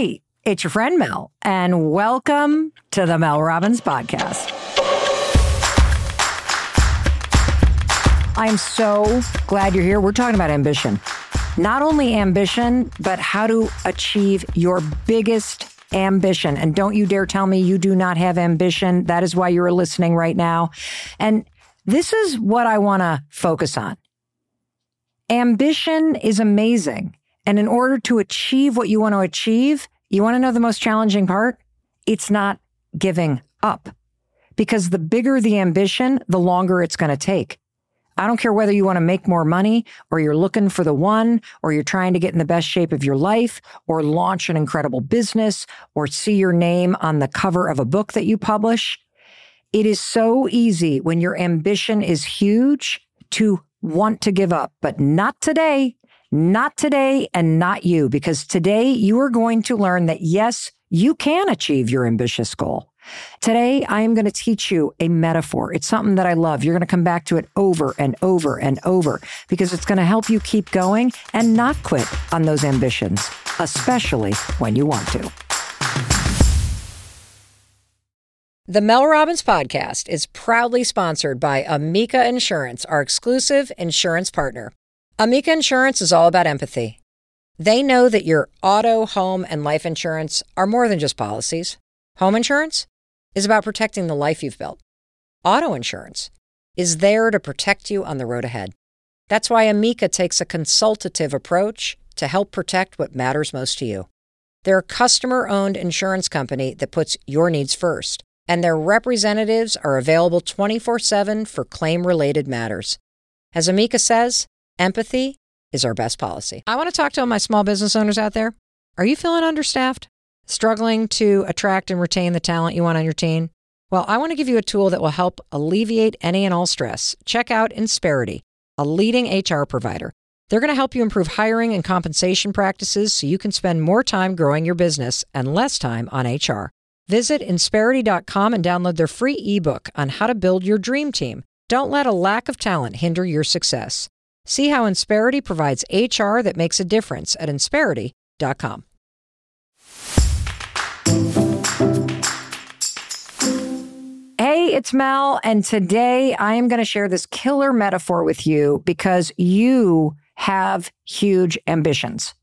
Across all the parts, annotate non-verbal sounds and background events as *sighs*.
Hi, it's your friend Mel, and welcome to the Mel Robbins Podcast. I'm so glad you're here. We're talking about ambition. Not only ambition, but how to achieve your biggest ambition. And don't you dare tell me you do not have ambition. That is why you're listening right now. And this is what I want to focus on. Ambition is amazing. And in order to achieve what you want to achieve, you want to know the most challenging part? It's not giving up. Because the bigger the ambition, the longer it's going to take. I don't care whether you want to make more money or you're looking for the one or you're trying to get in the best shape of your life or launch an incredible business or see your name on the cover of a book that you publish. It is so easy when your ambition is huge to want to give up, but not today, not today, and not you, because today you are going to learn that yes, you can achieve your ambitious goal. Today, I am going to teach you a metaphor. It's something that I love. You're going to come back to it over and over and over because it's going to help you keep going and not quit on those ambitions, especially when you want to. The Mel Robbins podcast is proudly sponsored by Amica Insurance, our exclusive insurance partner. Amica Insurance is all about empathy. They know that your auto, home, and life insurance are more than just policies. Home insurance is about protecting the life you've built. Auto insurance is there to protect you on the road ahead. That's why Amica takes a consultative approach to help protect what matters most to you. They're a customer owned insurance company that puts your needs first and their representatives are available 24 7 for claim related matters. As Amica says, empathy is our best policy. I want to talk to all my small business owners out there. Are you feeling understaffed? Struggling to attract and retain the talent you want on your team? Well, I want to give you a tool that will help alleviate any and all stress. Check out Insperity, a leading HR provider. They're going to help you improve hiring and compensation practices so you can spend more time growing your business and less time on HR. Visit Insperity.com and download their free ebook on how to build your dream team. Don't let a lack of talent hinder your success. See how Insperity provides HR that makes a difference at Insperity.com. Hey, it's Mel, and today I am going to share this killer metaphor with you because you have huge ambitions.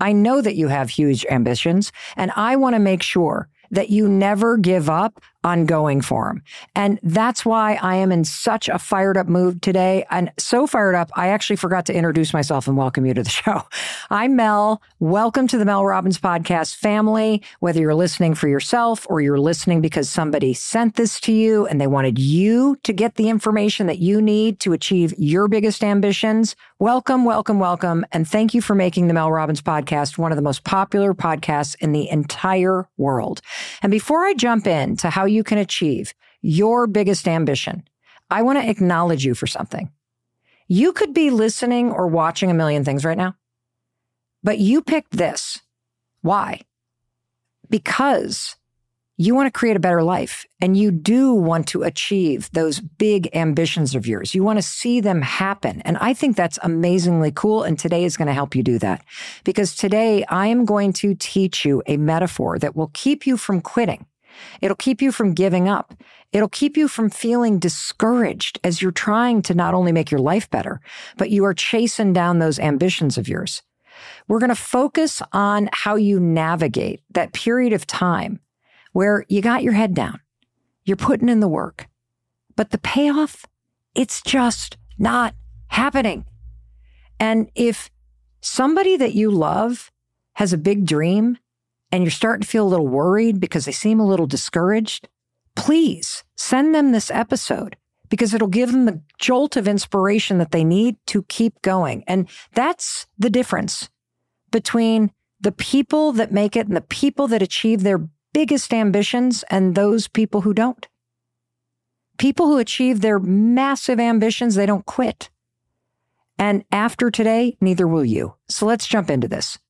I know that you have huge ambitions, and I want to make sure that you never give up on going for them. And that's why I am in such a fired up mood today. And so fired up, I actually forgot to introduce myself and welcome you to the *laughs* show. I'm Mel. Welcome to the Mel Robbins podcast family. Whether you're listening for yourself or you're listening because somebody sent this to you and they wanted you to get the information that you need to achieve your biggest ambitions, welcome, welcome, welcome. And thank you for making the Mel Robbins podcast one of the most popular podcasts in the entire world. And before I jump into how you can achieve your biggest ambition, I want to acknowledge you for something. You could be listening or watching a million things right now, but you picked this. Why? Because you want to create a better life and you do want to achieve those big ambitions of yours. You want to see them happen. And I think that's amazingly cool. And today is going to help you do that because today I am going to teach you a metaphor that will keep you from quitting It'll keep you from giving up. It'll keep you from feeling discouraged as you're trying to not only make your life better, but you are chasing down those ambitions of yours. We're going to focus on how you navigate that period of time where you got your head down, you're putting in the work, but the payoff, it's just not happening. And if somebody that you love has a big dream and you're starting to feel a little worried because they seem a little discouraged, please send them this episode because it'll give them the jolt of inspiration that they need to keep going. And that's the difference between the people that make it and the people that achieve their biggest ambitions and those people who don't. People who achieve their massive ambitions, they don't quit. And after today, neither will you. So let's jump into this.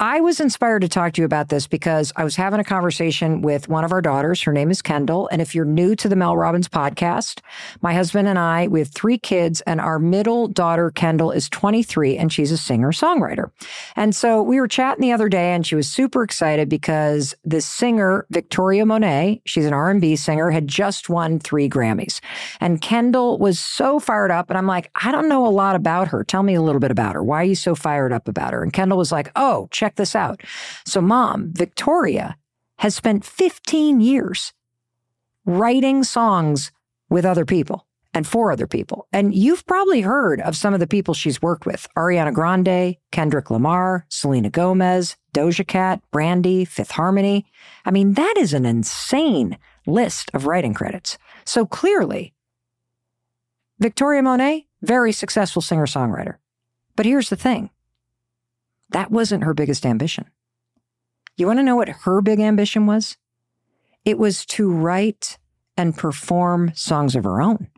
I was inspired to talk to you about this because I was having a conversation with one of our daughters. Her name is Kendall. And if you're new to the Mel Robbins podcast, my husband and I, we have three kids, and our middle daughter, Kendall, is 23 and she's a singer songwriter. And so we were chatting the other day and she was super excited because the singer, Victoria Monet, she's an R&B singer, had just won three Grammys. And Kendall was so fired up. And I'm like, I don't know a lot about her. Tell me a little bit about her. Why are you so fired up about her? And Kendall was like, Oh, check this out. So, mom, Victoria has spent 15 years writing songs with other people and for other people. And you've probably heard of some of the people she's worked with Ariana Grande, Kendrick Lamar, Selena Gomez, Doja Cat, Brandy, Fifth Harmony. I mean, that is an insane list of writing credits. So clearly, Victoria Monet, very successful singer songwriter. But here's the thing that wasn't her biggest ambition. You want to know what her big ambition was? It was to write and perform songs of her own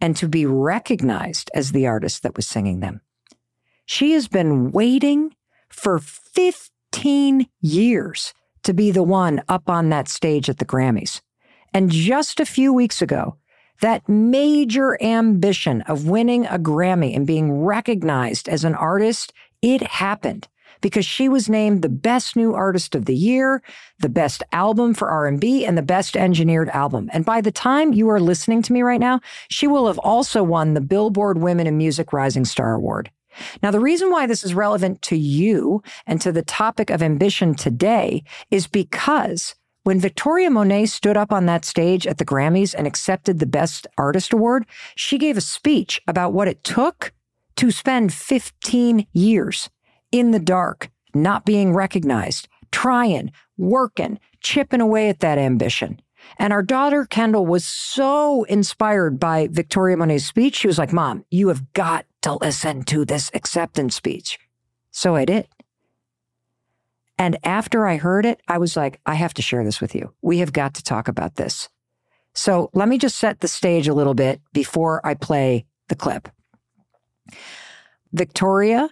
and to be recognized as the artist that was singing them. She has been waiting for 15 years to be the one up on that stage at the Grammys. And just a few weeks ago, that major ambition of winning a Grammy and being recognized as an artist, it happened because she was named the best new artist of the year, the best album for R&B and the best engineered album. And by the time you are listening to me right now, she will have also won the Billboard Women in Music Rising Star Award. Now, the reason why this is relevant to you and to the topic of ambition today is because when Victoria Monet stood up on that stage at the Grammys and accepted the Best Artist Award, she gave a speech about what it took to spend 15 years in the dark, not being recognized, trying, working, chipping away at that ambition. And our daughter, Kendall, was so inspired by Victoria Monet's speech. She was like, Mom, you have got to listen to this acceptance speech. So I did. And after I heard it, I was like, I have to share this with you. We have got to talk about this. So let me just set the stage a little bit before I play the clip. Victoria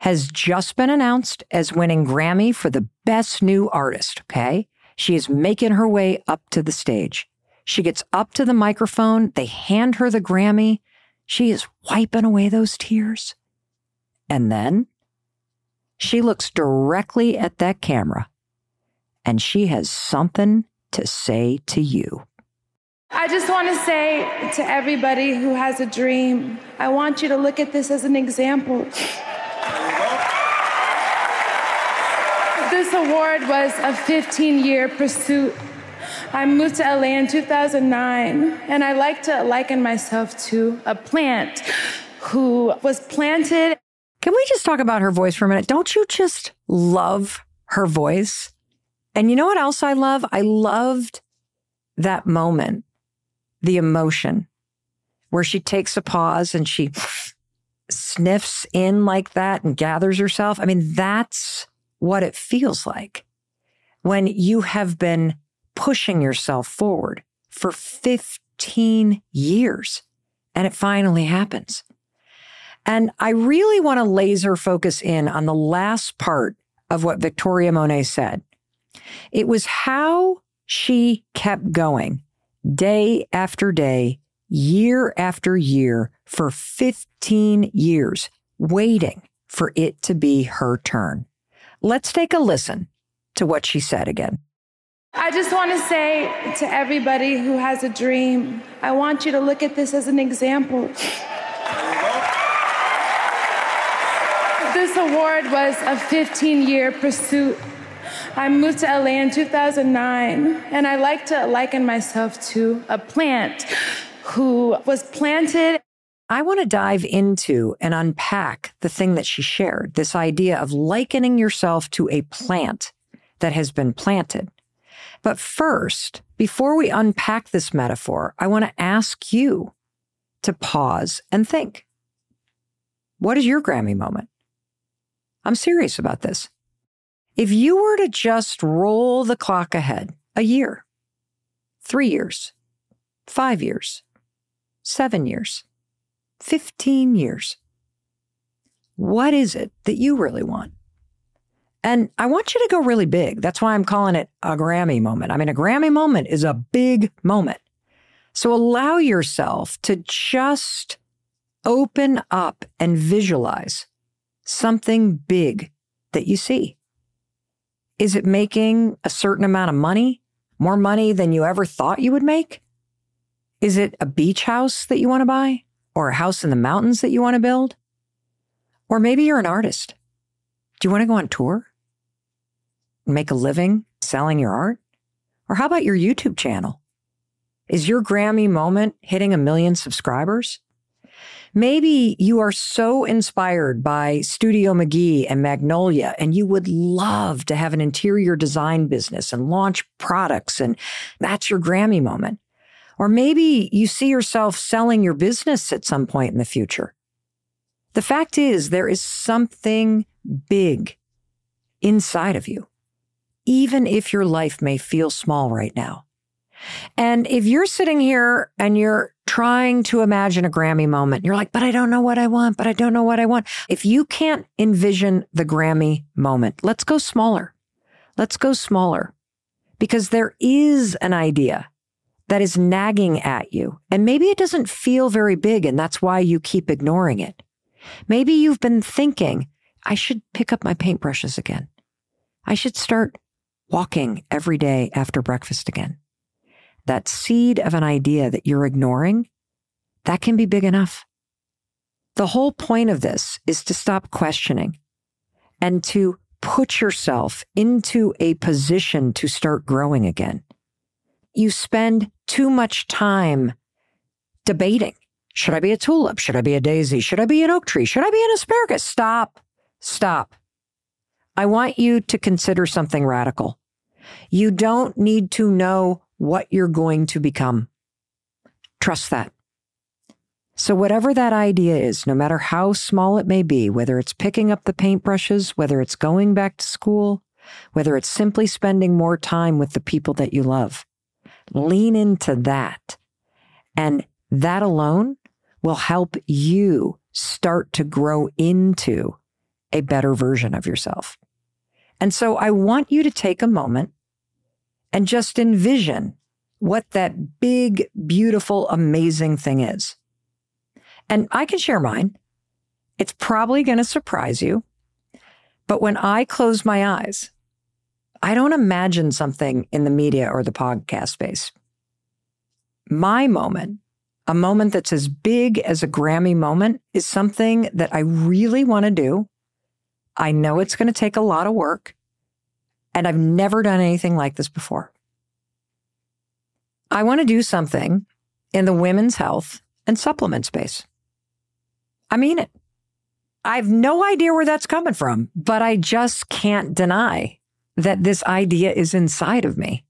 has just been announced as winning Grammy for the best new artist. Okay. She is making her way up to the stage. She gets up to the microphone. They hand her the Grammy. She is wiping away those tears. And then she looks directly at that camera and she has something to say to you. I just want to say to everybody who has a dream, I want you to look at this as an example. This award was a 15 year pursuit. I moved to LA in 2009, and I like to liken myself to a plant who was planted. Can we just talk about her voice for a minute? Don't you just love her voice? And you know what else I love? I loved that moment, the emotion, where she takes a pause and she sniffs in like that and gathers herself. I mean, that's what it feels like when you have been pushing yourself forward for 15 years and it finally happens. And I really want to laser focus in on the last part of what Victoria Monet said. It was how she kept going day after day, year after year for 15 years, waiting for it to be her turn. Let's take a listen to what she said again. I just want to say to everybody who has a dream, I want you to look at this as an example. This award was a 15 year pursuit. I moved to LA in 2009, and I like to liken myself to a plant who was planted I want to dive into and unpack the thing that she shared this idea of likening yourself to a plant that has been planted. But first, before we unpack this metaphor, I want to ask you to pause and think. What is your Grammy moment? I'm serious about this. If you were to just roll the clock ahead a year, three years, five years, seven years, 15 years. What is it that you really want? And I want you to go really big. That's why I'm calling it a Grammy moment. I mean, a Grammy moment is a big moment. So allow yourself to just open up and visualize something big that you see. Is it making a certain amount of money? More money than you ever thought you would make? Is it a beach house that you want to buy? Or a house in the mountains that you want to build? Or maybe you're an artist. Do you want to go on tour? Make a living selling your art? Or how about your YouTube channel? Is your Grammy moment hitting a million subscribers? Maybe you are so inspired by Studio McGee and Magnolia, and you would love to have an interior design business and launch products, and that's your Grammy moment. Or maybe you see yourself selling your business at some point in the future. The fact is, there is something big inside of you, even if your life may feel small right now. And if you're sitting here and you're trying to imagine a Grammy moment, you're like, but I don't know what I want, but I don't know what I want. If you can't envision the Grammy moment, let's go smaller. Let's go smaller because there is an idea that is nagging at you. And maybe it doesn't feel very big and that's why you keep ignoring it. Maybe you've been thinking, I should pick up my paintbrushes again. I should start walking every day after breakfast again that seed of an idea that you're ignoring, that can be big enough. The whole point of this is to stop questioning and to put yourself into a position to start growing again. You spend too much time debating. Should I be a tulip? Should I be a daisy? Should I be an oak tree? Should I be an asparagus? Stop. Stop. I want you to consider something radical. You don't need to know what you're going to become. Trust that. So, whatever that idea is, no matter how small it may be, whether it's picking up the paintbrushes, whether it's going back to school, whether it's simply spending more time with the people that you love, lean into that. And that alone will help you start to grow into a better version of yourself. And so I want you to take a moment and just envision what that big, beautiful, amazing thing is. And I can share mine. It's probably going to surprise you. But when I close my eyes, I don't imagine something in the media or the podcast space. My moment, a moment that's as big as a Grammy moment, is something that I really want to do. I know it's going to take a lot of work. And I've never done anything like this before. I want to do something in the women's health and supplement space. I mean it. I have no idea where that's coming from, but I just can't deny that this idea is inside of me.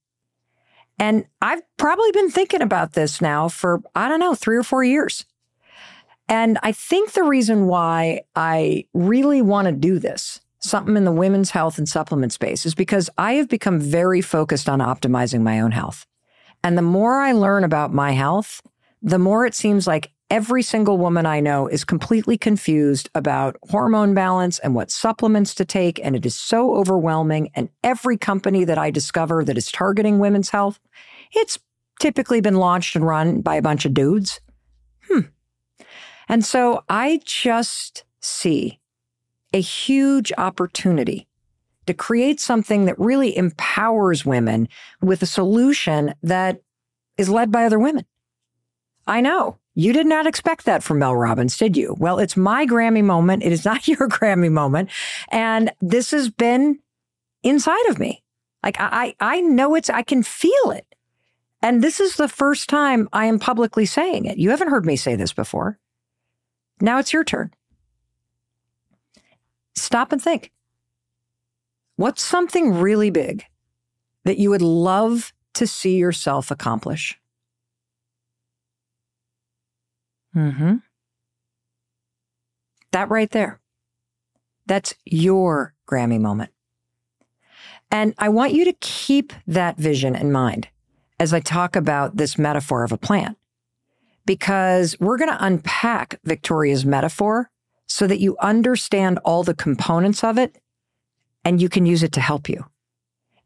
And I've probably been thinking about this now for, I don't know, three or four years. And I think the reason why I really want to do this something in the women's health and supplement space is because I have become very focused on optimizing my own health. And the more I learn about my health, the more it seems like every single woman I know is completely confused about hormone balance and what supplements to take. And it is so overwhelming. And every company that I discover that is targeting women's health, it's typically been launched and run by a bunch of dudes. Hmm. And so I just see a huge opportunity to create something that really empowers women with a solution that is led by other women. I know you did not expect that from Mel Robbins, did you? Well, it's my Grammy moment. It is not *laughs* your Grammy moment. And this has been inside of me. Like I, I know it's, I can feel it. And this is the first time I am publicly saying it. You haven't heard me say this before. Now it's your turn stop and think. What's something really big that you would love to see yourself accomplish? Hmm. That right there. That's your Grammy moment. And I want you to keep that vision in mind as I talk about this metaphor of a plant, because we're going to unpack Victoria's metaphor so that you understand all the components of it and you can use it to help you.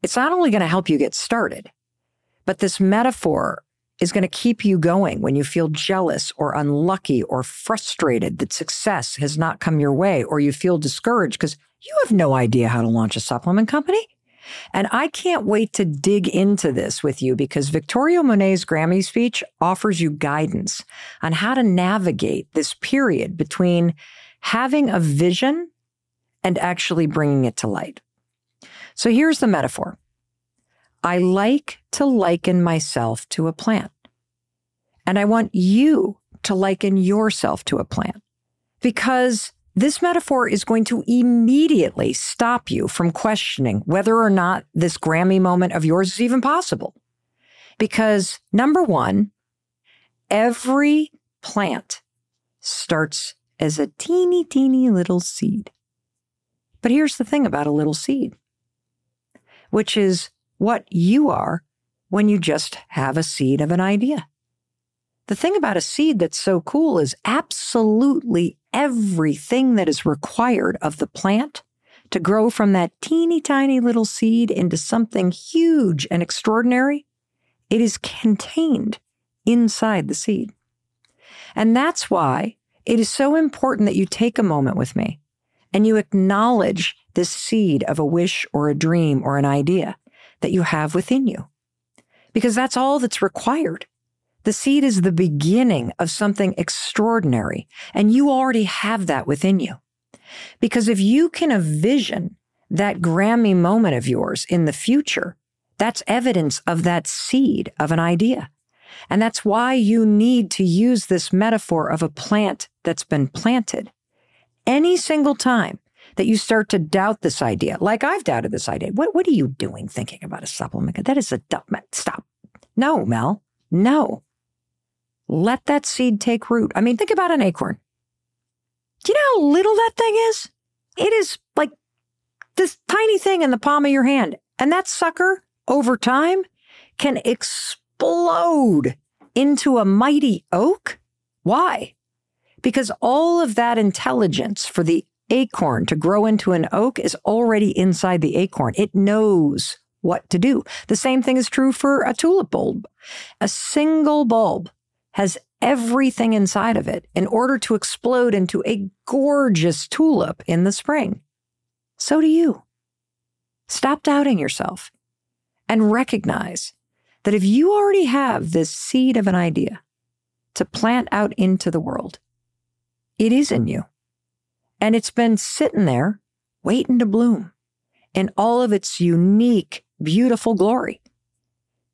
It's not only going to help you get started, but this metaphor is going to keep you going when you feel jealous or unlucky or frustrated that success has not come your way or you feel discouraged because you have no idea how to launch a supplement company. And I can't wait to dig into this with you because Victoria Monet's Grammy speech offers you guidance on how to navigate this period between having a vision and actually bringing it to light. So here's the metaphor. I like to liken myself to a plant. And I want you to liken yourself to a plant because this metaphor is going to immediately stop you from questioning whether or not this Grammy moment of yours is even possible. Because number one, every plant starts as a teeny, teeny little seed. But here's the thing about a little seed, which is what you are when you just have a seed of an idea. The thing about a seed that's so cool is absolutely everything that is required of the plant to grow from that teeny tiny little seed into something huge and extraordinary, it is contained inside the seed. And that's why it is so important that you take a moment with me and you acknowledge this seed of a wish or a dream or an idea that you have within you. Because that's all that's required. The seed is the beginning of something extraordinary, and you already have that within you. Because if you can envision that Grammy moment of yours in the future, that's evidence of that seed of an idea. And that's why you need to use this metaphor of a plant that's been planted. Any single time that you start to doubt this idea, like I've doubted this idea, what, what are you doing thinking about a supplement? That is a dumb, stop. No, Mel, no. Let that seed take root. I mean, think about an acorn. Do you know how little that thing is? It is like this tiny thing in the palm of your hand. And that sucker over time can explode into a mighty oak. Why? Because all of that intelligence for the acorn to grow into an oak is already inside the acorn. It knows what to do. The same thing is true for a tulip bulb. A single bulb has everything inside of it in order to explode into a gorgeous tulip in the spring. So do you. Stop doubting yourself and recognize that if you already have this seed of an idea to plant out into the world, it is in you. And it's been sitting there waiting to bloom in all of its unique, beautiful glory.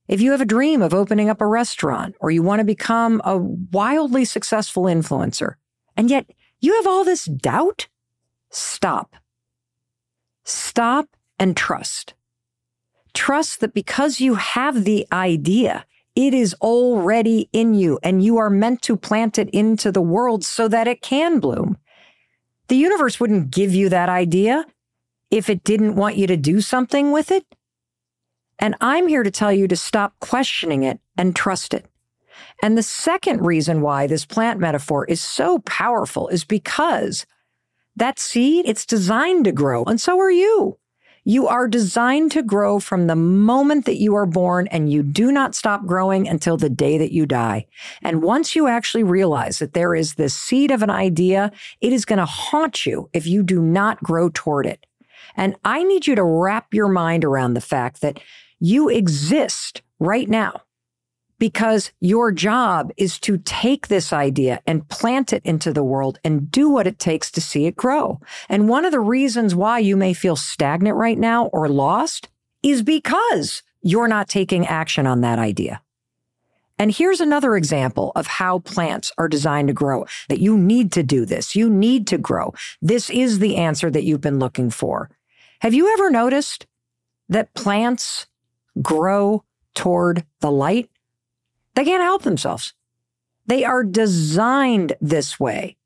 If you have a dream of opening up a restaurant or you want to become a wildly successful influencer, and yet you have all this doubt, stop. Stop and trust. Trust that because you have the idea, it is already in you and you are meant to plant it into the world so that it can bloom. The universe wouldn't give you that idea if it didn't want you to do something with it. And I'm here to tell you to stop questioning it and trust it. And the second reason why this plant metaphor is so powerful is because that seed, it's designed to grow, and so are you. You are designed to grow from the moment that you are born, and you do not stop growing until the day that you die. And once you actually realize that there is this seed of an idea, it is going to haunt you if you do not grow toward it. And I need you to wrap your mind around the fact that you exist right now because your job is to take this idea and plant it into the world and do what it takes to see it grow. And one of the reasons why you may feel stagnant right now or lost is because you're not taking action on that idea. And here's another example of how plants are designed to grow that you need to do this. You need to grow. This is the answer that you've been looking for. Have you ever noticed that plants grow toward the light, they can't help themselves. They are designed this way.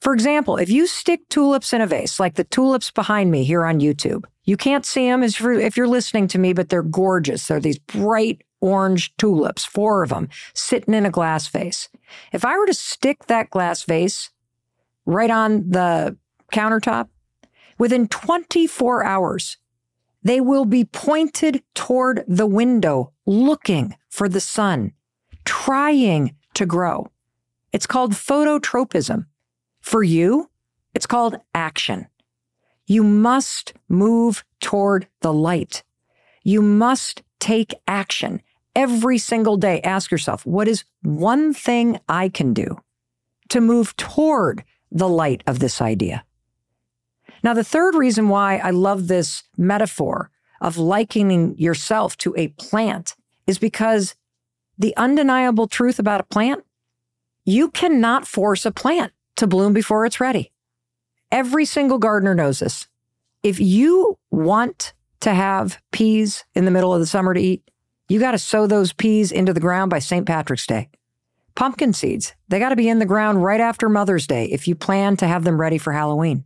For example, if you stick tulips in a vase, like the tulips behind me here on YouTube, you can't see them if you're listening to me, but they're gorgeous. They're these bright orange tulips, four of them, sitting in a glass vase. If I were to stick that glass vase right on the countertop, within 24 hours, they will be pointed toward the window, looking for the sun, trying to grow. It's called phototropism. For you, it's called action. You must move toward the light. You must take action every single day. Ask yourself, what is one thing I can do to move toward the light of this idea? Now, the third reason why I love this metaphor of likening yourself to a plant is because the undeniable truth about a plant, you cannot force a plant to bloom before it's ready. Every single gardener knows this. If you want to have peas in the middle of the summer to eat, you got to sow those peas into the ground by St. Patrick's Day. Pumpkin seeds, they got to be in the ground right after Mother's Day if you plan to have them ready for Halloween.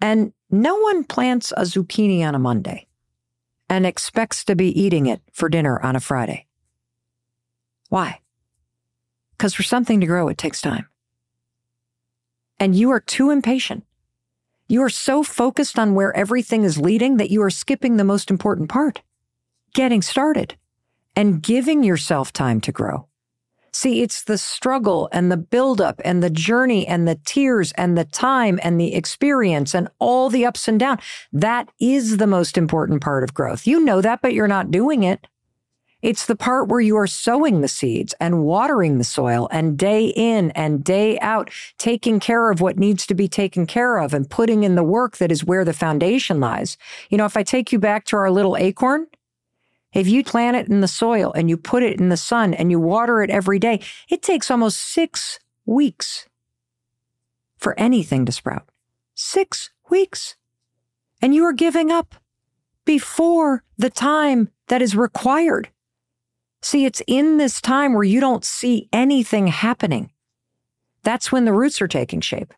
And no one plants a zucchini on a Monday and expects to be eating it for dinner on a Friday. Why? Because for something to grow, it takes time. And you are too impatient. You are so focused on where everything is leading that you are skipping the most important part getting started and giving yourself time to grow. See, it's the struggle and the buildup and the journey and the tears and the time and the experience and all the ups and downs. That is the most important part of growth. You know that, but you're not doing it. It's the part where you are sowing the seeds and watering the soil and day in and day out, taking care of what needs to be taken care of and putting in the work that is where the foundation lies. You know, if I take you back to our little acorn, if you plant it in the soil and you put it in the sun and you water it every day, it takes almost six weeks for anything to sprout. Six weeks. And you are giving up before the time that is required. See, it's in this time where you don't see anything happening. That's when the roots are taking shape.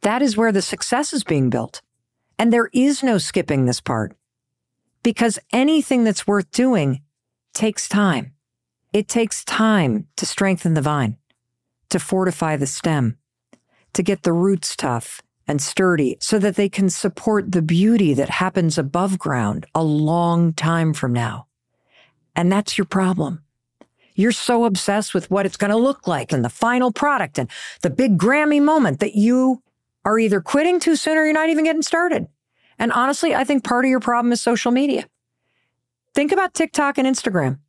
That is where the success is being built. And there is no skipping this part because anything that's worth doing takes time. It takes time to strengthen the vine, to fortify the stem, to get the roots tough and sturdy so that they can support the beauty that happens above ground a long time from now. And that's your problem. You're so obsessed with what it's going to look like and the final product and the big Grammy moment that you are either quitting too soon or you're not even getting started. And honestly, I think part of your problem is social media. Think about TikTok and Instagram.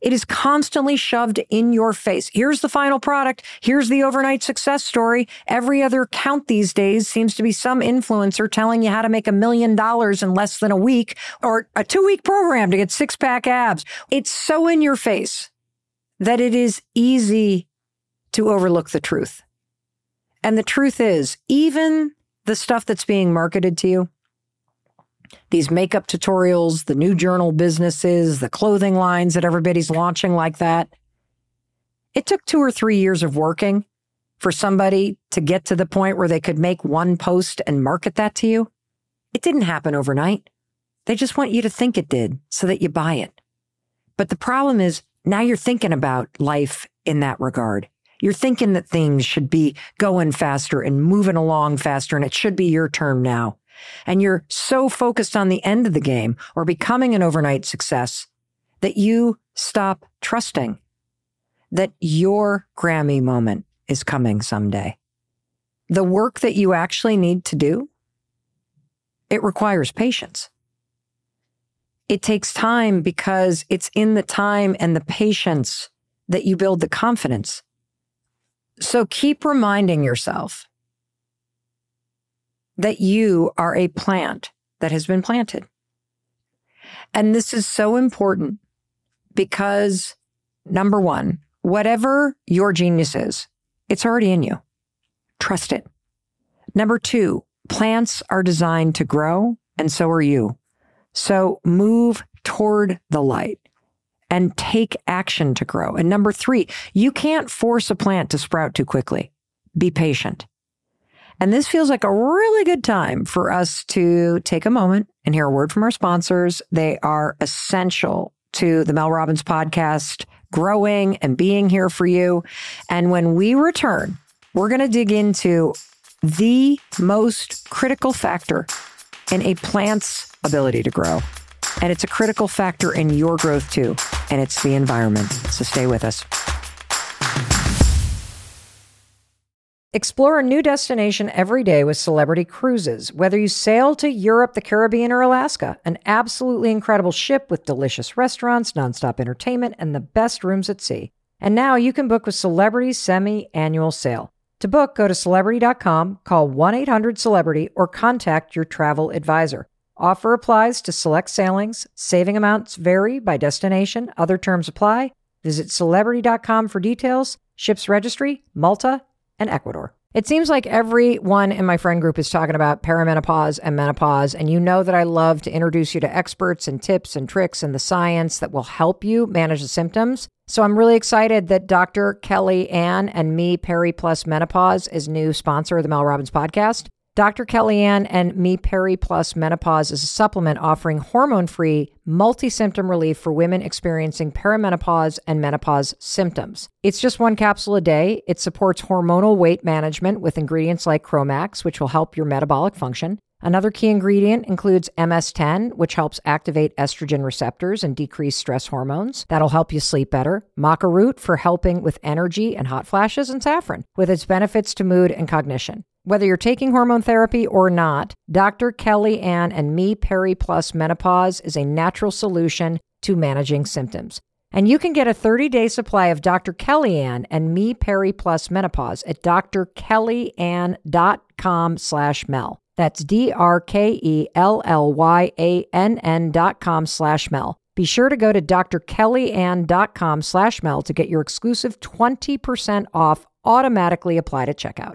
It is constantly shoved in your face. Here's the final product. Here's the overnight success story. Every other account these days seems to be some influencer telling you how to make a million dollars in less than a week or a two week program to get six pack abs. It's so in your face that it is easy to overlook the truth. And the truth is, even the stuff that's being marketed to you, these makeup tutorials, the new journal businesses, the clothing lines that everybody's launching like that. It took two or three years of working for somebody to get to the point where they could make one post and market that to you. It didn't happen overnight. They just want you to think it did so that you buy it. But the problem is now you're thinking about life in that regard. You're thinking that things should be going faster and moving along faster, and it should be your turn now and you're so focused on the end of the game or becoming an overnight success that you stop trusting that your Grammy moment is coming someday. The work that you actually need to do, it requires patience. It takes time because it's in the time and the patience that you build the confidence. So keep reminding yourself that you are a plant that has been planted. And this is so important because number one, whatever your genius is, it's already in you. Trust it. Number two, plants are designed to grow and so are you. So move toward the light and take action to grow. And number three, you can't force a plant to sprout too quickly. Be patient. And this feels like a really good time for us to take a moment and hear a word from our sponsors. They are essential to the Mel Robbins podcast growing and being here for you. And when we return, we're going to dig into the most critical factor in a plant's ability to grow. And it's a critical factor in your growth too. And it's the environment. So stay with us. Explore a new destination every day with Celebrity Cruises. Whether you sail to Europe, the Caribbean, or Alaska, an absolutely incredible ship with delicious restaurants, nonstop entertainment, and the best rooms at sea. And now you can book with Celebrity's semi annual sale. To book, go to celebrity.com, call 1 800 Celebrity, or contact your travel advisor. Offer applies to select sailings. Saving amounts vary by destination. Other terms apply. Visit celebrity.com for details. Ships registry, Malta, and Ecuador. It seems like everyone in my friend group is talking about perimenopause and menopause. And you know that I love to introduce you to experts and tips and tricks and the science that will help you manage the symptoms. So I'm really excited that Dr. Kellyann and Me Perry Plus Menopause is new sponsor of the Mel Robbins podcast. Dr. Kellyann and Me Perry Plus Menopause is a supplement offering hormone free, multi symptom relief for women experiencing perimenopause and menopause symptoms. It's just one capsule a day. It supports hormonal weight management with ingredients like Chromax, which will help your metabolic function. Another key ingredient includes MS10, which helps activate estrogen receptors and decrease stress hormones. That'll help you sleep better. Maca root for helping with energy and hot flashes, and saffron with its benefits to mood and cognition. Whether you're taking hormone therapy or not, Dr. Kellyann and Me Perry Plus Menopause is a natural solution to managing symptoms. And you can get a 30-day supply of Dr. Kellyann and Me Perry Plus Menopause at drkellyann.com slash Mel. That's D-R-K-E-L-L-Y-A-N-N dot com slash Mel. Be sure to go to drkellyann.com slash Mel to get your exclusive 20% off automatically applied at checkout.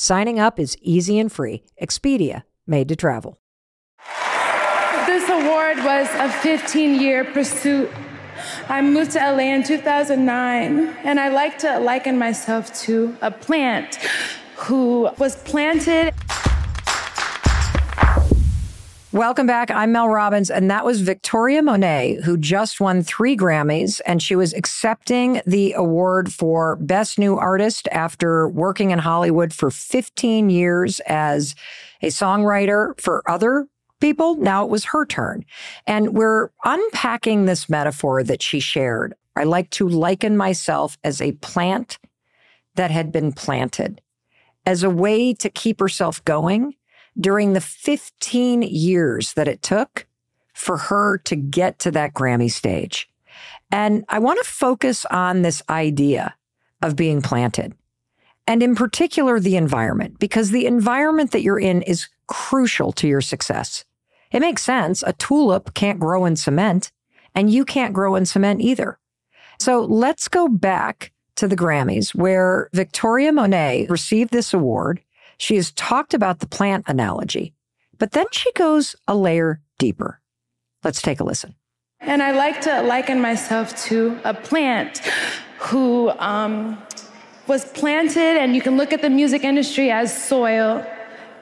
Signing up is easy and free. Expedia, made to travel. This award was a 15 year pursuit. I moved to LA in 2009, and I like to liken myself to a plant who was planted. Welcome back. I'm Mel Robbins, and that was Victoria Monet, who just won three Grammys, and she was accepting the award for Best New Artist after working in Hollywood for 15 years as a songwriter for other people. Now it was her turn. And we're unpacking this metaphor that she shared. I like to liken myself as a plant that had been planted as a way to keep herself going during the 15 years that it took for her to get to that Grammy stage. And I want to focus on this idea of being planted and in particular the environment, because the environment that you're in is crucial to your success. It makes sense. A tulip can't grow in cement and you can't grow in cement either. So let's go back to the Grammys where Victoria Monet received this award she has talked about the plant analogy, but then she goes a layer deeper. Let's take a listen. And I like to liken myself to a plant who um, was planted, and you can look at the music industry as soil,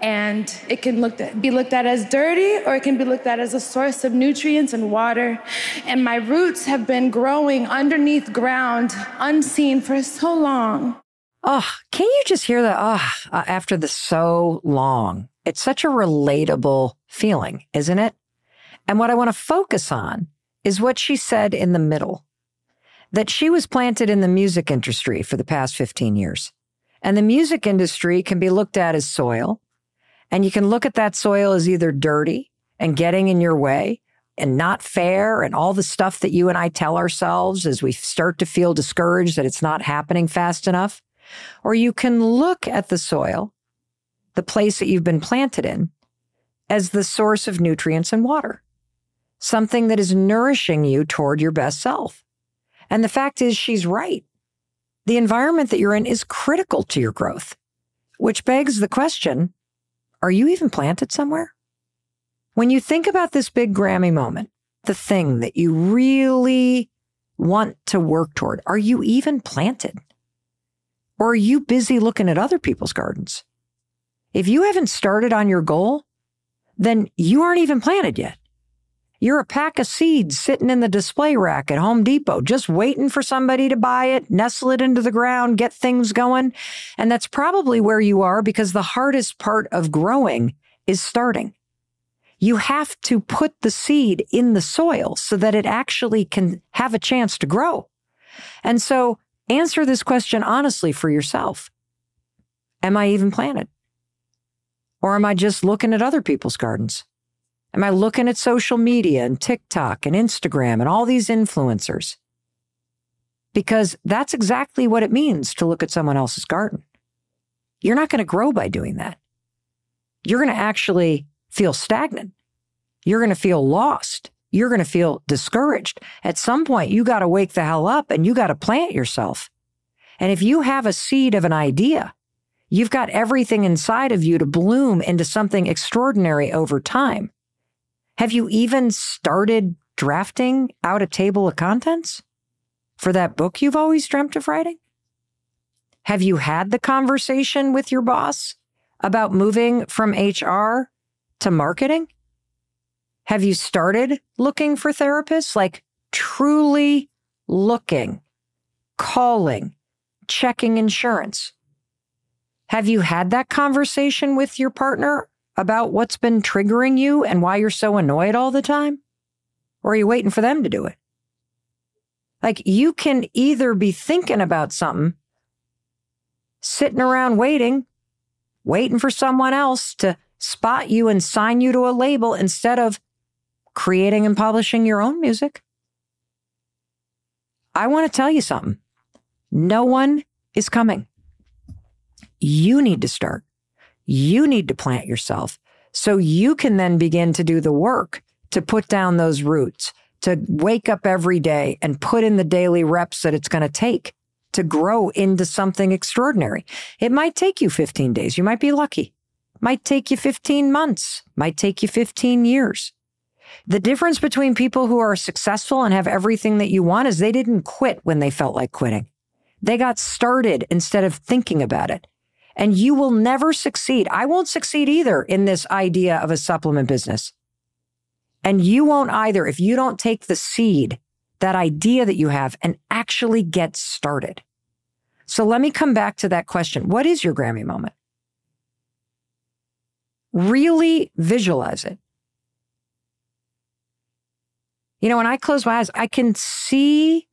and it can look at, be looked at as dirty, or it can be looked at as a source of nutrients and water. And my roots have been growing underneath ground, unseen for so long. Oh, can you just hear that? Oh, uh, after the so long, it's such a relatable feeling, isn't it? And what I want to focus on is what she said in the middle that she was planted in the music industry for the past 15 years. And the music industry can be looked at as soil. And you can look at that soil as either dirty and getting in your way and not fair and all the stuff that you and I tell ourselves as we start to feel discouraged that it's not happening fast enough. Or you can look at the soil, the place that you've been planted in, as the source of nutrients and water, something that is nourishing you toward your best self. And the fact is, she's right. The environment that you're in is critical to your growth, which begs the question Are you even planted somewhere? When you think about this big Grammy moment, the thing that you really want to work toward, are you even planted? Or are you busy looking at other people's gardens? If you haven't started on your goal, then you aren't even planted yet. You're a pack of seeds sitting in the display rack at Home Depot, just waiting for somebody to buy it, nestle it into the ground, get things going. And that's probably where you are because the hardest part of growing is starting. You have to put the seed in the soil so that it actually can have a chance to grow. And so answer this question honestly for yourself. Am I even planted? Or am I just looking at other people's gardens? Am I looking at social media and TikTok and Instagram and all these influencers? Because that's exactly what it means to look at someone else's garden. You're not going to grow by doing that. You're going to actually feel stagnant. You're going to feel lost. You're going to feel discouraged. At some point, you got to wake the hell up and you got to plant yourself. And if you have a seed of an idea, You've got everything inside of you to bloom into something extraordinary over time. Have you even started drafting out a table of contents for that book you've always dreamt of writing? Have you had the conversation with your boss about moving from HR to marketing? Have you started looking for therapists? Like truly looking, calling, checking insurance? Have you had that conversation with your partner about what's been triggering you and why you're so annoyed all the time? Or are you waiting for them to do it? Like you can either be thinking about something, sitting around waiting, waiting for someone else to spot you and sign you to a label instead of creating and publishing your own music. I want to tell you something. No one is coming. You need to start. You need to plant yourself so you can then begin to do the work to put down those roots, to wake up every day and put in the daily reps that it's going to take to grow into something extraordinary. It might take you 15 days. You might be lucky. Might take you 15 months. Might take you 15 years. The difference between people who are successful and have everything that you want is they didn't quit when they felt like quitting. They got started instead of thinking about it and you will never succeed. I won't succeed either in this idea of a supplement business. And you won't either if you don't take the seed, that idea that you have, and actually get started. So let me come back to that question. What is your Grammy moment? Really visualize it. You know, when I close my eyes, I can see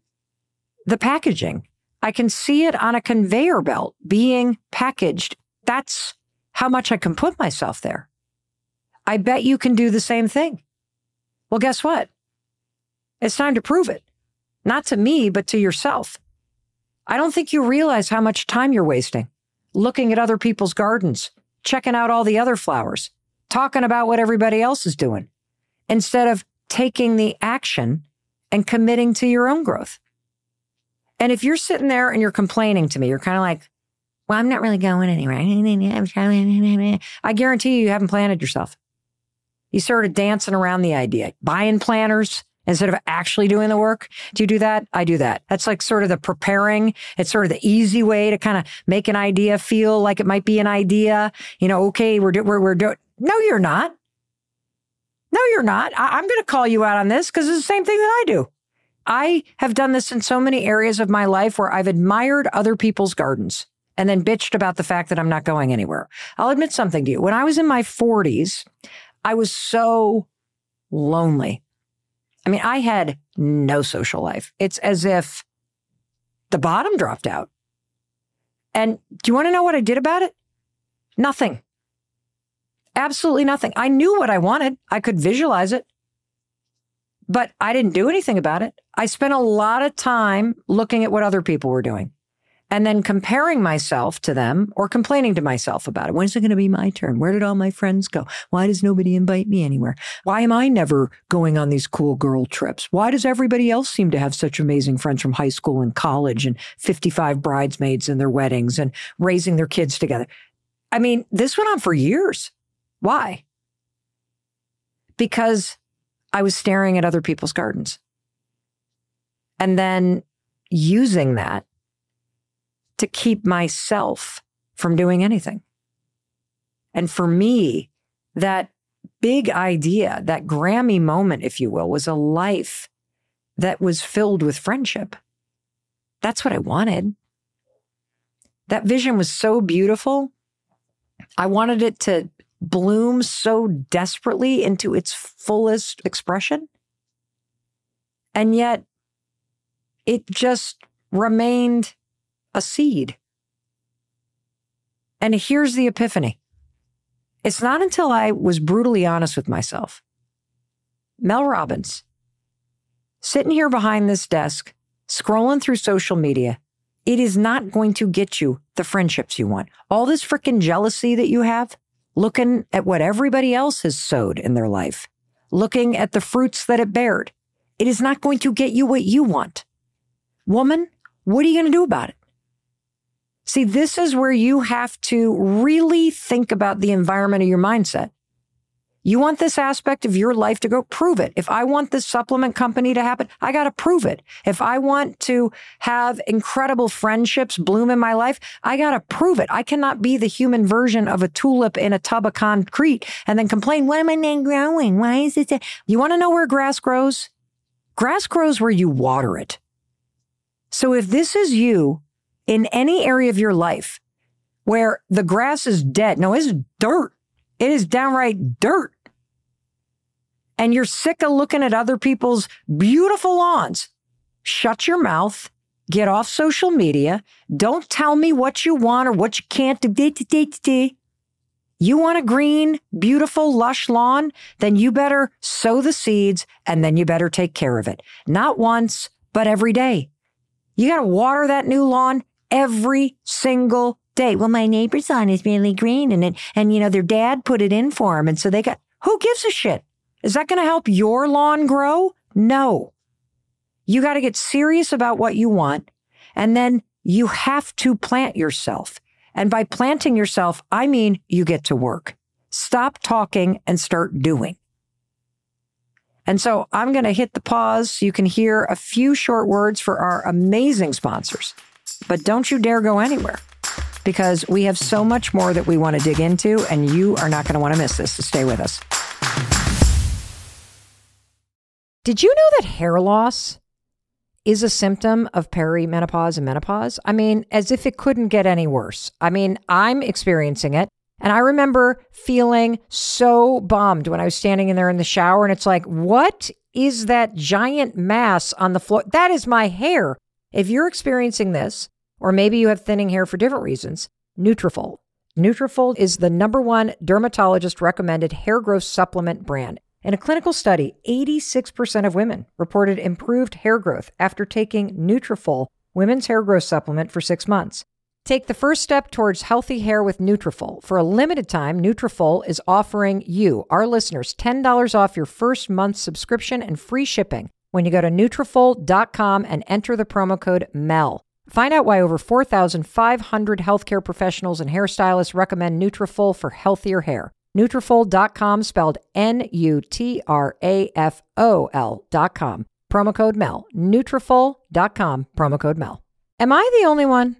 the packaging. I can see it on a conveyor belt being packaged. That's how much I can put myself there. I bet you can do the same thing. Well, guess what? It's time to prove it. Not to me, but to yourself. I don't think you realize how much time you're wasting looking at other people's gardens, checking out all the other flowers, talking about what everybody else is doing, instead of taking the action and committing to your own growth. And if you're sitting there and you're complaining to me, you're kind of like, well, I'm not really going anywhere. I guarantee you, you haven't planted yourself. You started dancing around the idea, buying planners instead of actually doing the work. Do you do that? I do that. That's like sort of the preparing. It's sort of the easy way to kind of make an idea feel like it might be an idea. You know, okay, we're, we're, we're doing, no, you're not. No, you're not. I- I'm going to call you out on this because it's the same thing that I do. I have done this in so many areas of my life where I've admired other people's gardens and then bitched about the fact that I'm not going anywhere. I'll admit something to you. When I was in my 40s, I was so lonely. I mean, I had no social life. It's as if the bottom dropped out. And do you want to know what I did about it? Nothing. Absolutely nothing. I knew what I wanted. I could visualize it but I didn't do anything about it. I spent a lot of time looking at what other people were doing and then comparing myself to them or complaining to myself about it. When's it going to be my turn? Where did all my friends go? Why does nobody invite me anywhere? Why am I never going on these cool girl trips? Why does everybody else seem to have such amazing friends from high school and college and 55 bridesmaids in their weddings and raising their kids together? I mean, this went on for years. Why? Because I was staring at other people's gardens and then using that to keep myself from doing anything. And for me, that big idea, that Grammy moment, if you will, was a life that was filled with friendship. That's what I wanted. That vision was so beautiful. I wanted it to bloom so desperately into its fullest expression. And yet it just remained a seed. And here's the epiphany it's not until I was brutally honest with myself. Mel Robbins, sitting here behind this desk, scrolling through social media, it is not going to get you the friendships you want. All this freaking jealousy that you have, looking at what everybody else has sowed in their life, looking at the fruits that it bared, it is not going to get you what you want. Woman, what are you going to do about it? See, this is where you have to really think about the environment of your mindset. You want this aspect of your life to go, prove it. If I want this supplement company to happen, I got to prove it. If I want to have incredible friendships bloom in my life, I got to prove it. I cannot be the human version of a tulip in a tub of concrete and then complain, why am I not growing? Why is it? You want to know where grass grows? Grass grows where you water it. So if this is you in any area of your life where the grass is dead. No, it's dirt. It is downright dirt. And you're sick of looking at other people's beautiful lawns. Shut your mouth. Get off social media. Don't tell me what you want or what you can't do. You want a green, beautiful, lush lawn? Then you better sow the seeds and then you better take care of it. Not once, but every day. You got to water that new lawn every single day. Well, my neighbor's lawn is really green and it, and you know, their dad put it in for them. And so they got, who gives a shit? Is that going to help your lawn grow? No. You got to get serious about what you want. And then you have to plant yourself. And by planting yourself, I mean you get to work. Stop talking and start doing. And so I'm going to hit the pause you can hear a few short words for our amazing sponsors. But don't you dare go anywhere because we have so much more that we want to dig into, and you are not going to want to miss this. So stay with us. Did you know that hair loss is a symptom of perimenopause and menopause? I mean, as if it couldn't get any worse. I mean, I'm experiencing it. And I remember feeling so bummed when I was standing in there in the shower, and it's like, what is that giant mass on the floor? That is my hair. If you're experiencing this, or maybe you have thinning hair for different reasons, Nutrafol. Nutrafol is the number one dermatologist recommended hair growth supplement brand. In a clinical study, 86% of women reported improved hair growth after taking Nutrafol women's hair growth supplement for 6 months. Take the first step towards healthy hair with Nutrafol. For a limited time, Nutrafol is offering you, our listeners, $10 off your first month subscription and free shipping when you go to Nutrafol.com and enter the promo code MEL. Find out why over 4,500 healthcare professionals and hairstylists recommend Nutrafol for healthier hair. Nutrafol.com spelled N-U-T-R-A-F-O-L.com. Promo code MEL. Nutrafol.com. Promo code MEL. Am I the only one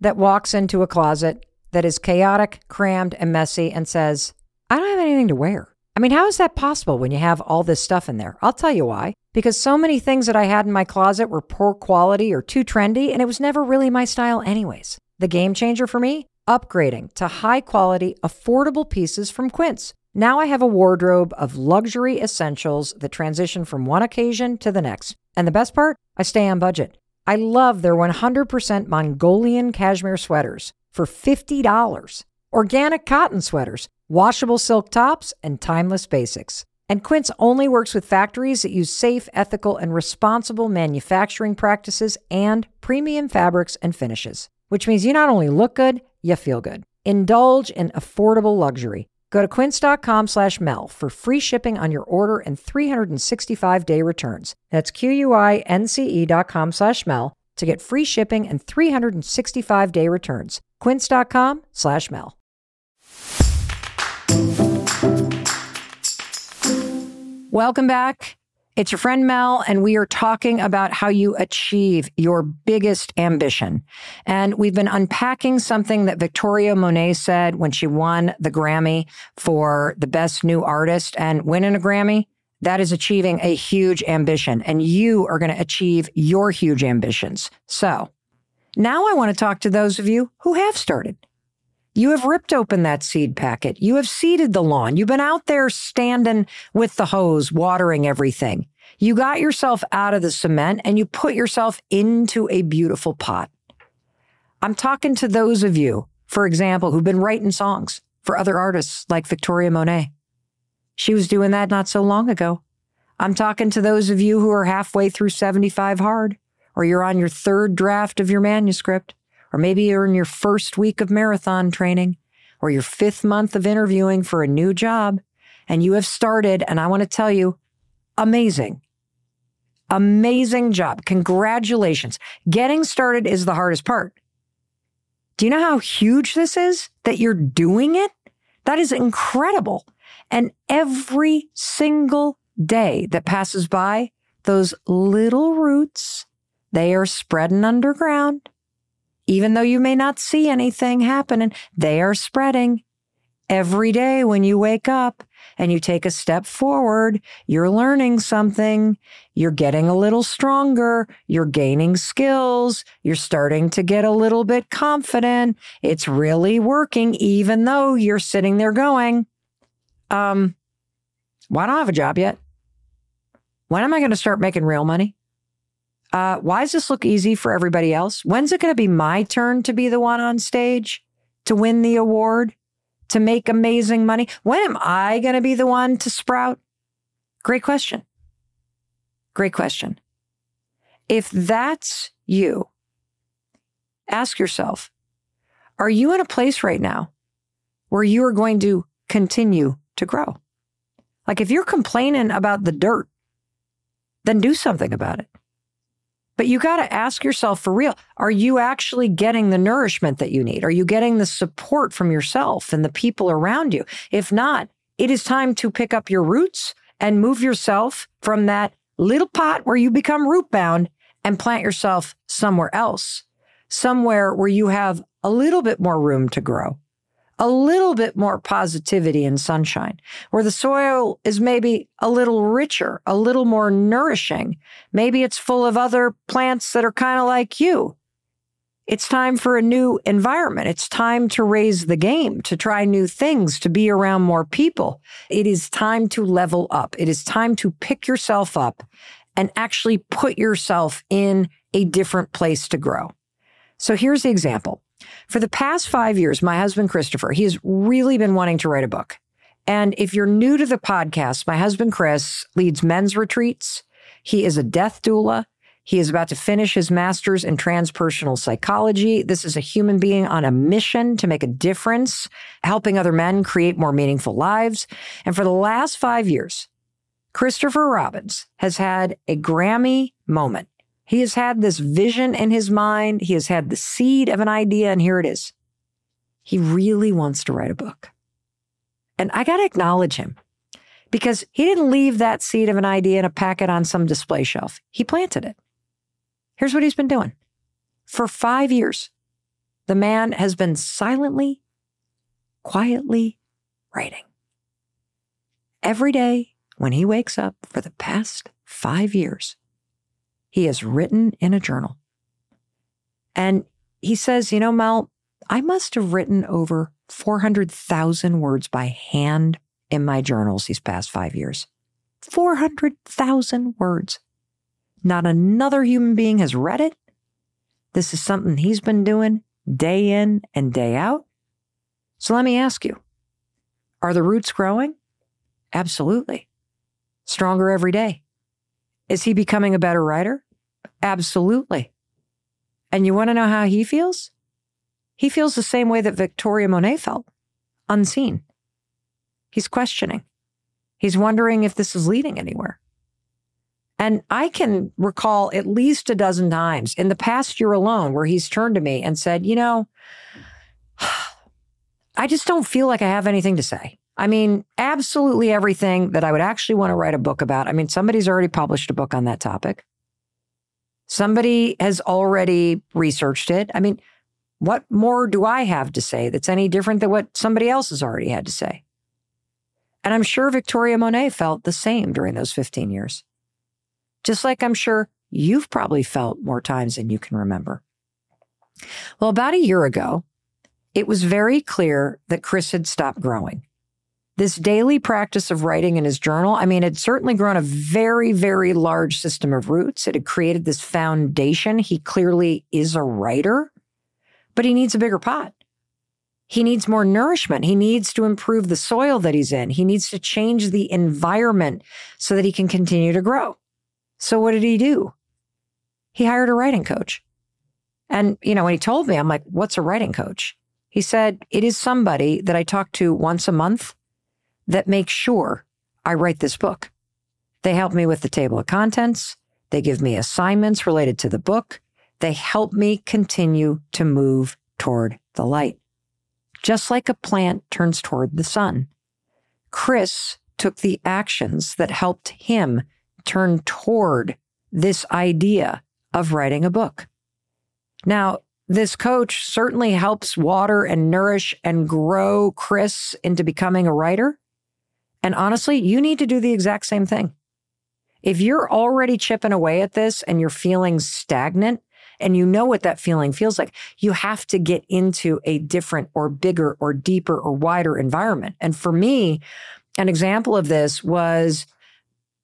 that walks into a closet that is chaotic, crammed, and messy and says, I don't have anything to wear? I mean, how is that possible when you have all this stuff in there? I'll tell you why. Because so many things that I had in my closet were poor quality or too trendy, and it was never really my style, anyways. The game changer for me? Upgrading to high quality, affordable pieces from Quince. Now I have a wardrobe of luxury essentials that transition from one occasion to the next. And the best part? I stay on budget. I love their 100% Mongolian cashmere sweaters for $50, organic cotton sweaters washable silk tops, and timeless basics. And Quince only works with factories that use safe, ethical, and responsible manufacturing practices and premium fabrics and finishes, which means you not only look good, you feel good. Indulge in affordable luxury. Go to quince.com slash Mel for free shipping on your order and 365 day returns. That's Q-U-I-N-C-E dot com slash Mel to get free shipping and 365 day returns. Quince.com slash Mel. Welcome back. It's your friend Mel, and we are talking about how you achieve your biggest ambition. And we've been unpacking something that Victoria Monet said when she won the Grammy for the best new artist and winning a Grammy. That is achieving a huge ambition, and you are going to achieve your huge ambitions. So now I want to talk to those of you who have started. You have ripped open that seed packet. You have seeded the lawn. You've been out there standing with the hose, watering everything. You got yourself out of the cement and you put yourself into a beautiful pot. I'm talking to those of you, for example, who've been writing songs for other artists like Victoria Monet. She was doing that not so long ago. I'm talking to those of you who are halfway through 75 hard, or you're on your third draft of your manuscript. Or maybe you're in your first week of marathon training or your fifth month of interviewing for a new job and you have started. And I want to tell you, amazing. Amazing job. Congratulations. Getting started is the hardest part. Do you know how huge this is that you're doing it? That is incredible. And every single day that passes by, those little roots, they are spreading underground even though you may not see anything happening, they are spreading. Every day when you wake up and you take a step forward, you're learning something. You're getting a little stronger. You're gaining skills. You're starting to get a little bit confident. It's really working, even though you're sitting there going, um, why don't I have a job yet? When am I going to start making real money? Uh, why does this look easy for everybody else? When's it going to be my turn to be the one on stage to win the award, to make amazing money? When am I going to be the one to sprout? Great question. Great question. If that's you, ask yourself, are you in a place right now where you are going to continue to grow? Like if you're complaining about the dirt, then do something about it. But you got to ask yourself for real are you actually getting the nourishment that you need? Are you getting the support from yourself and the people around you? If not, it is time to pick up your roots and move yourself from that little pot where you become root bound and plant yourself somewhere else, somewhere where you have a little bit more room to grow a little bit more positivity and sunshine, where the soil is maybe a little richer, a little more nourishing. Maybe it's full of other plants that are kind of like you. It's time for a new environment. It's time to raise the game, to try new things, to be around more people. It is time to level up. It is time to pick yourself up and actually put yourself in a different place to grow. So here's the example. For the past five years, my husband, Christopher, he has really been wanting to write a book. And if you're new to the podcast, my husband, Chris, leads men's retreats. He is a death doula. He is about to finish his master's in transpersonal psychology. This is a human being on a mission to make a difference, helping other men create more meaningful lives. And for the last five years, Christopher Robbins has had a Grammy moment. He has had this vision in his mind. He has had the seed of an idea, and here it is. He really wants to write a book. And I got to acknowledge him because he didn't leave that seed of an idea in a packet on some display shelf. He planted it. Here's what he's been doing for five years. The man has been silently, quietly writing. Every day when he wakes up for the past five years, he has written in a journal. And he says, You know, Mel, I must have written over 400,000 words by hand in my journals these past five years. 400,000 words. Not another human being has read it. This is something he's been doing day in and day out. So let me ask you are the roots growing? Absolutely. Stronger every day. Is he becoming a better writer? Absolutely. And you want to know how he feels? He feels the same way that Victoria Monet felt unseen. He's questioning. He's wondering if this is leading anywhere. And I can recall at least a dozen times in the past year alone where he's turned to me and said, You know, *sighs* I just don't feel like I have anything to say. I mean, absolutely everything that I would actually want to write a book about. I mean, somebody's already published a book on that topic. Somebody has already researched it. I mean, what more do I have to say that's any different than what somebody else has already had to say? And I'm sure Victoria Monet felt the same during those 15 years. Just like I'm sure you've probably felt more times than you can remember. Well, about a year ago, it was very clear that Chris had stopped growing. This daily practice of writing in his journal, I mean, it certainly grown a very, very large system of roots. It had created this foundation. He clearly is a writer, but he needs a bigger pot. He needs more nourishment. He needs to improve the soil that he's in. He needs to change the environment so that he can continue to grow. So what did he do? He hired a writing coach. And, you know, when he told me, I'm like, what's a writing coach? He said, it is somebody that I talk to once a month that makes sure I write this book. They help me with the table of contents. They give me assignments related to the book. They help me continue to move toward the light. Just like a plant turns toward the sun. Chris took the actions that helped him turn toward this idea of writing a book. Now, this coach certainly helps water and nourish and grow Chris into becoming a writer. And honestly, you need to do the exact same thing. If you're already chipping away at this and you're feeling stagnant and you know what that feeling feels like, you have to get into a different or bigger or deeper or wider environment. And for me, an example of this was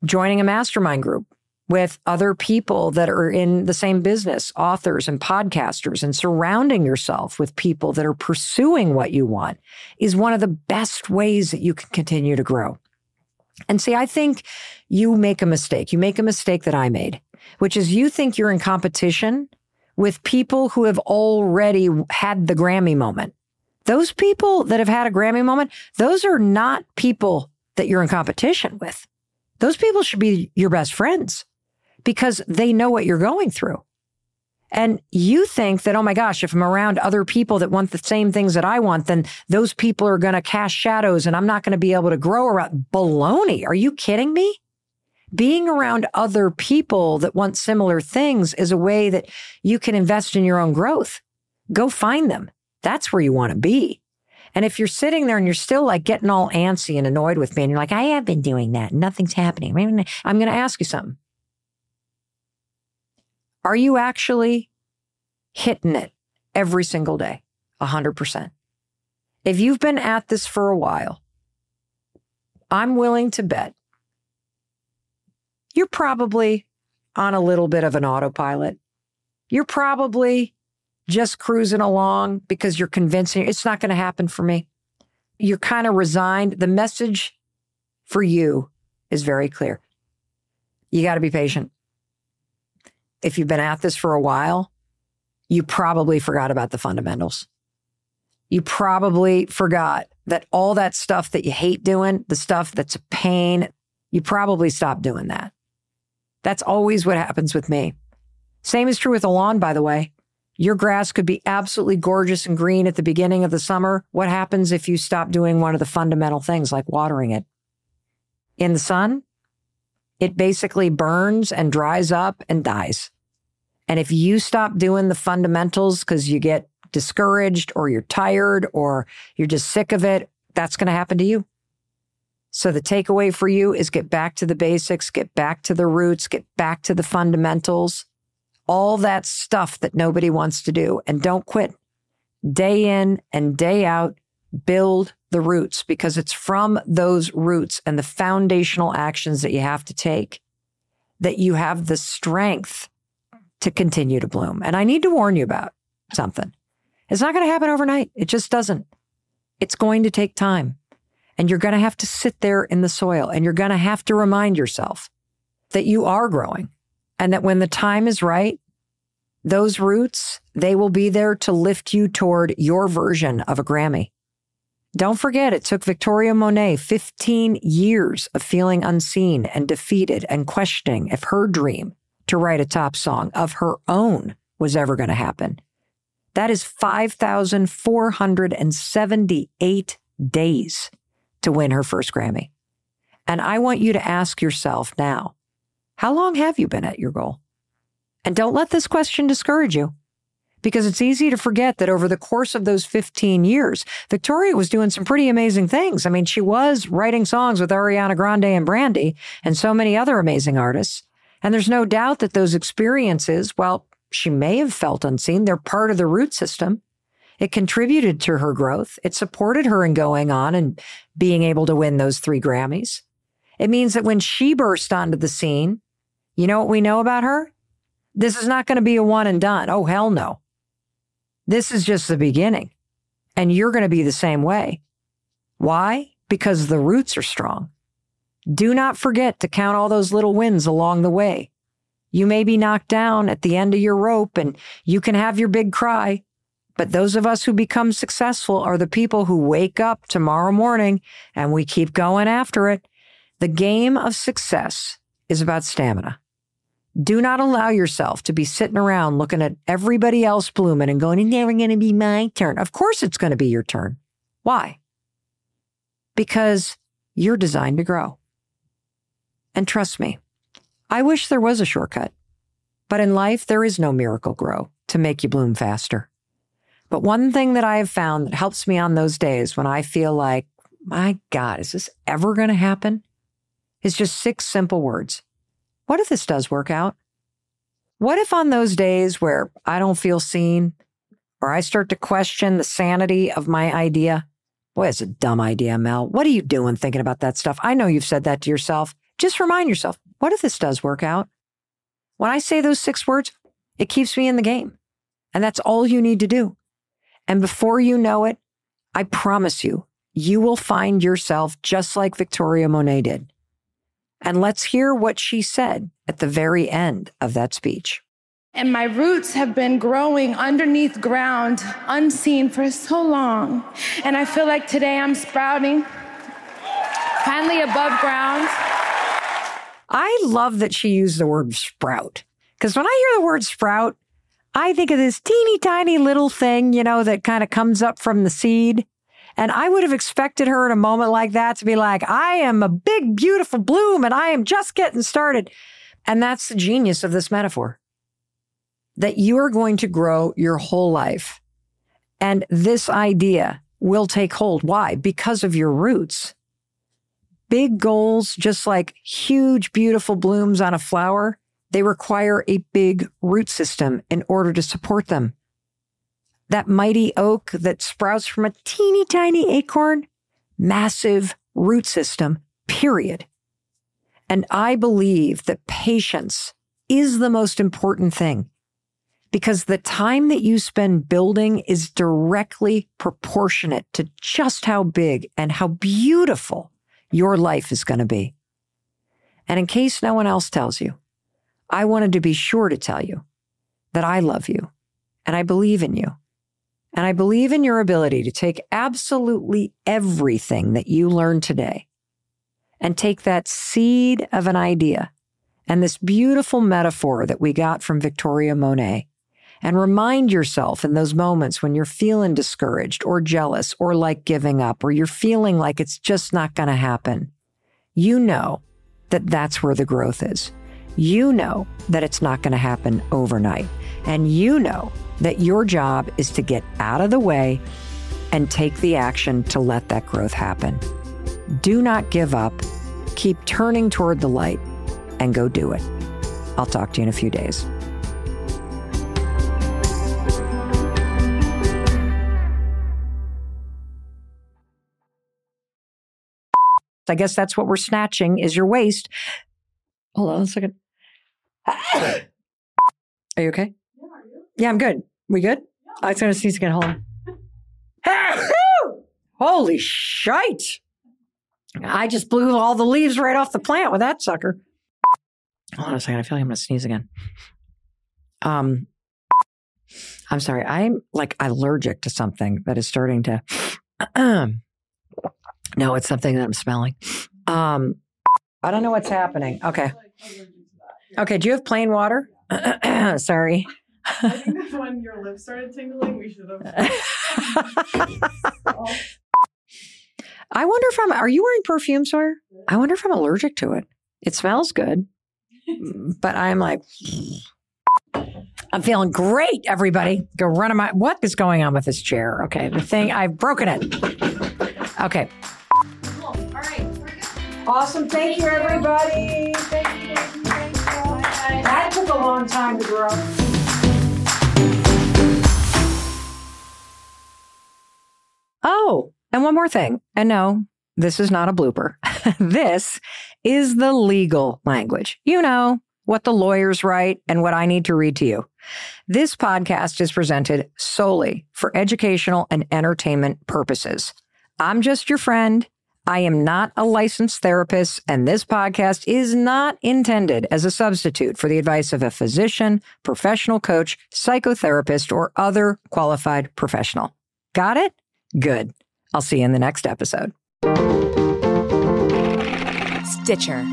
joining a mastermind group with other people that are in the same business, authors and podcasters, and surrounding yourself with people that are pursuing what you want is one of the best ways that you can continue to grow. And see, I think you make a mistake. You make a mistake that I made, which is you think you're in competition with people who have already had the Grammy moment. Those people that have had a Grammy moment, those are not people that you're in competition with. Those people should be your best friends because they know what you're going through. And you think that, oh my gosh, if I'm around other people that want the same things that I want, then those people are going to cast shadows and I'm not going to be able to grow around. Baloney. Are you kidding me? Being around other people that want similar things is a way that you can invest in your own growth. Go find them. That's where you want to be. And if you're sitting there and you're still like getting all antsy and annoyed with me and you're like, I have been doing that. Nothing's happening. I'm going to ask you something. Are you actually hitting it every single day? 100%. If you've been at this for a while, I'm willing to bet you're probably on a little bit of an autopilot. You're probably just cruising along because you're convincing it's not going to happen for me. You're kind of resigned. The message for you is very clear. You got to be patient if you've been at this for a while, you probably forgot about the fundamentals. You probably forgot that all that stuff that you hate doing, the stuff that's a pain, you probably stopped doing that. That's always what happens with me. Same is true with a lawn, by the way. Your grass could be absolutely gorgeous and green at the beginning of the summer. What happens if you stop doing one of the fundamental things like watering it? In the sun, it basically burns and dries up and dies. And if you stop doing the fundamentals because you get discouraged or you're tired or you're just sick of it, that's going to happen to you. So the takeaway for you is get back to the basics, get back to the roots, get back to the fundamentals, all that stuff that nobody wants to do. And don't quit day in and day out. Build the roots because it's from those roots and the foundational actions that you have to take that you have the strength to continue to bloom. And I need to warn you about something. It's not going to happen overnight. It just doesn't. It's going to take time. And you're going to have to sit there in the soil and you're going to have to remind yourself that you are growing and that when the time is right, those roots, they will be there to lift you toward your version of a Grammy. Don't forget, it took Victoria Monet 15 years of feeling unseen and defeated and questioning if her dream to write a top song of her own was ever going to happen. That is 5,478 days. to win her first Grammy. And I want you to ask yourself now, how long have you been at your goal? And don't let this question discourage you because it's easy to forget that over the course of those 15 years, Victoria was doing some pretty amazing things. I mean, she was writing songs with Ariana Grande and Brandy and so many other amazing artists. And there's no doubt that those experiences, while she may have felt unseen. They're part of the root system. It contributed to her growth. It supported her in going on and being able to win those three Grammys. It means that when she burst onto the scene, you know what we know about her? This is not going to be a one and done. Oh, hell no. This is just the beginning. And you're going to be the same way. Why? Because the roots are strong. Do not forget to count all those little wins along the way. You may be knocked down at the end of your rope and you can have your big cry. But those of us who become successful are the people who wake up tomorrow morning and we keep going after it. The game of success is about stamina. Do not allow yourself to be sitting around looking at everybody else blooming and going, it's never going to be my turn. Of course, it's going to be your turn. Why? Because you're designed to grow. And trust me, I wish there was a shortcut. But in life, there is no Miracle-Gro to make you bloom faster. But one thing that I have found that helps me on those days when I feel like, my God, is this ever going to happen? Is just six simple words. What if this does work out? What if on those days where I don't feel seen or I start to question the sanity of my idea? Boy, it's a dumb idea, Mel. What are you doing thinking about that stuff? I know you've said that to yourself. Just remind yourself, what if this does work out? When I say those six words, it keeps me in the game. And that's all you need to do. And before you know it, I promise you, you will find yourself just like Victoria Monet did. And let's hear what she said at the very end of that speech. And my roots have been growing underneath ground, unseen for so long. And I feel like today I'm sprouting, finally above ground. I love that she used the word sprout. Because when I hear the word sprout, I think of this teeny tiny little thing, you know, that kind of comes up from the seed. And I would have expected her in a moment like that to be like, I am a big, beautiful bloom and I am just getting started. And that's the genius of this metaphor that you are going to grow your whole life. And this idea will take hold. Why? Because of your roots. Big goals, just like huge, beautiful blooms on a flower, they require a big root system in order to support them that mighty oak that sprouts from a teeny tiny acorn, massive root system, period. And I believe that patience is the most important thing because the time that you spend building is directly proportionate to just how big and how beautiful your life is going to be. And in case no one else tells you, I wanted to be sure to tell you that I love you and I believe in you and I believe in your ability to take absolutely everything that you learned today and take that seed of an idea and this beautiful metaphor that we got from Victoria Monet and remind yourself in those moments when you're feeling discouraged or jealous or like giving up or you're feeling like it's just not going to happen. You know that that's where the growth is. You know that it's not going to happen overnight. And you know that your job is to get out of the way and take the action to let that growth happen. Do not give up. Keep turning toward the light and go do it. I'll talk to you in a few days. I guess that's what we're snatching is your waist. Hold on a second. Are you okay? Yeah, I'm good. We good? I was going to sneeze again. Hold on. Holy shite. I just blew all the leaves right off the plant with that sucker. Hold on a second. I feel like I'm going to sneeze again. Um, I'm sorry. I'm like allergic to something that is starting to. *clears throat* no, it's something that I'm smelling. Um, I don't know what's happening. Okay. Okay. Do you have plain water? *clears throat* sorry. I think that's when your lips started tingling. We should have. *laughs* I wonder if I'm, are you wearing perfume, Sawyer? I wonder if I'm allergic to it. It smells good, but I'm like, I'm feeling great, everybody. Go run my, what is going on with this chair? Okay, the thing, I've broken it. Okay. All right. Awesome. Thank you, everybody. Thank you. Thank you. Thank you. That took a long time to grow. And one more thing. And no, this is not a blooper. *laughs* this is the legal language. You know, what the lawyers write and what I need to read to you. This podcast is presented solely for educational and entertainment purposes. I'm just your friend. I am not a licensed therapist, and this podcast is not intended as a substitute for the advice of a physician, professional coach, psychotherapist, or other qualified professional. Got it? Good. I'll see you in the next episode. Stitcher.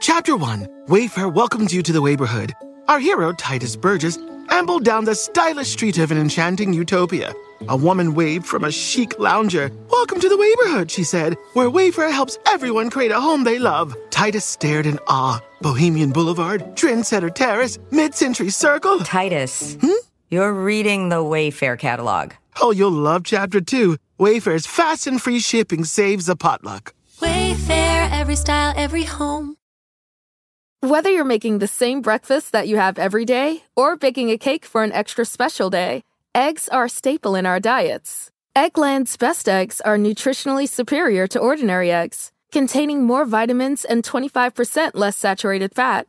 Chapter 1 Wayfair welcomes you to the neighborhood. Our hero, Tituss Burgess, ambled down the stylish street of an enchanting utopia. A woman waved from a chic lounger. Welcome to the neighborhood, she said, where Wayfair helps everyone create a home they love. Tituss stared in awe. Bohemian Boulevard, Trendsetter Terrace, Mid Century Circle. Tituss. Hmm? You're reading the Wayfair catalog. Oh, you'll love Chapter 2. Wayfair's fast and free shipping saves a potluck. Wayfair, every style, every home. Whether you're making the same breakfast that you have every day or baking a cake for an extra special day, eggs are a staple in our diets. Eggland's best eggs are nutritionally superior to ordinary eggs, containing more vitamins and 25% less saturated fat.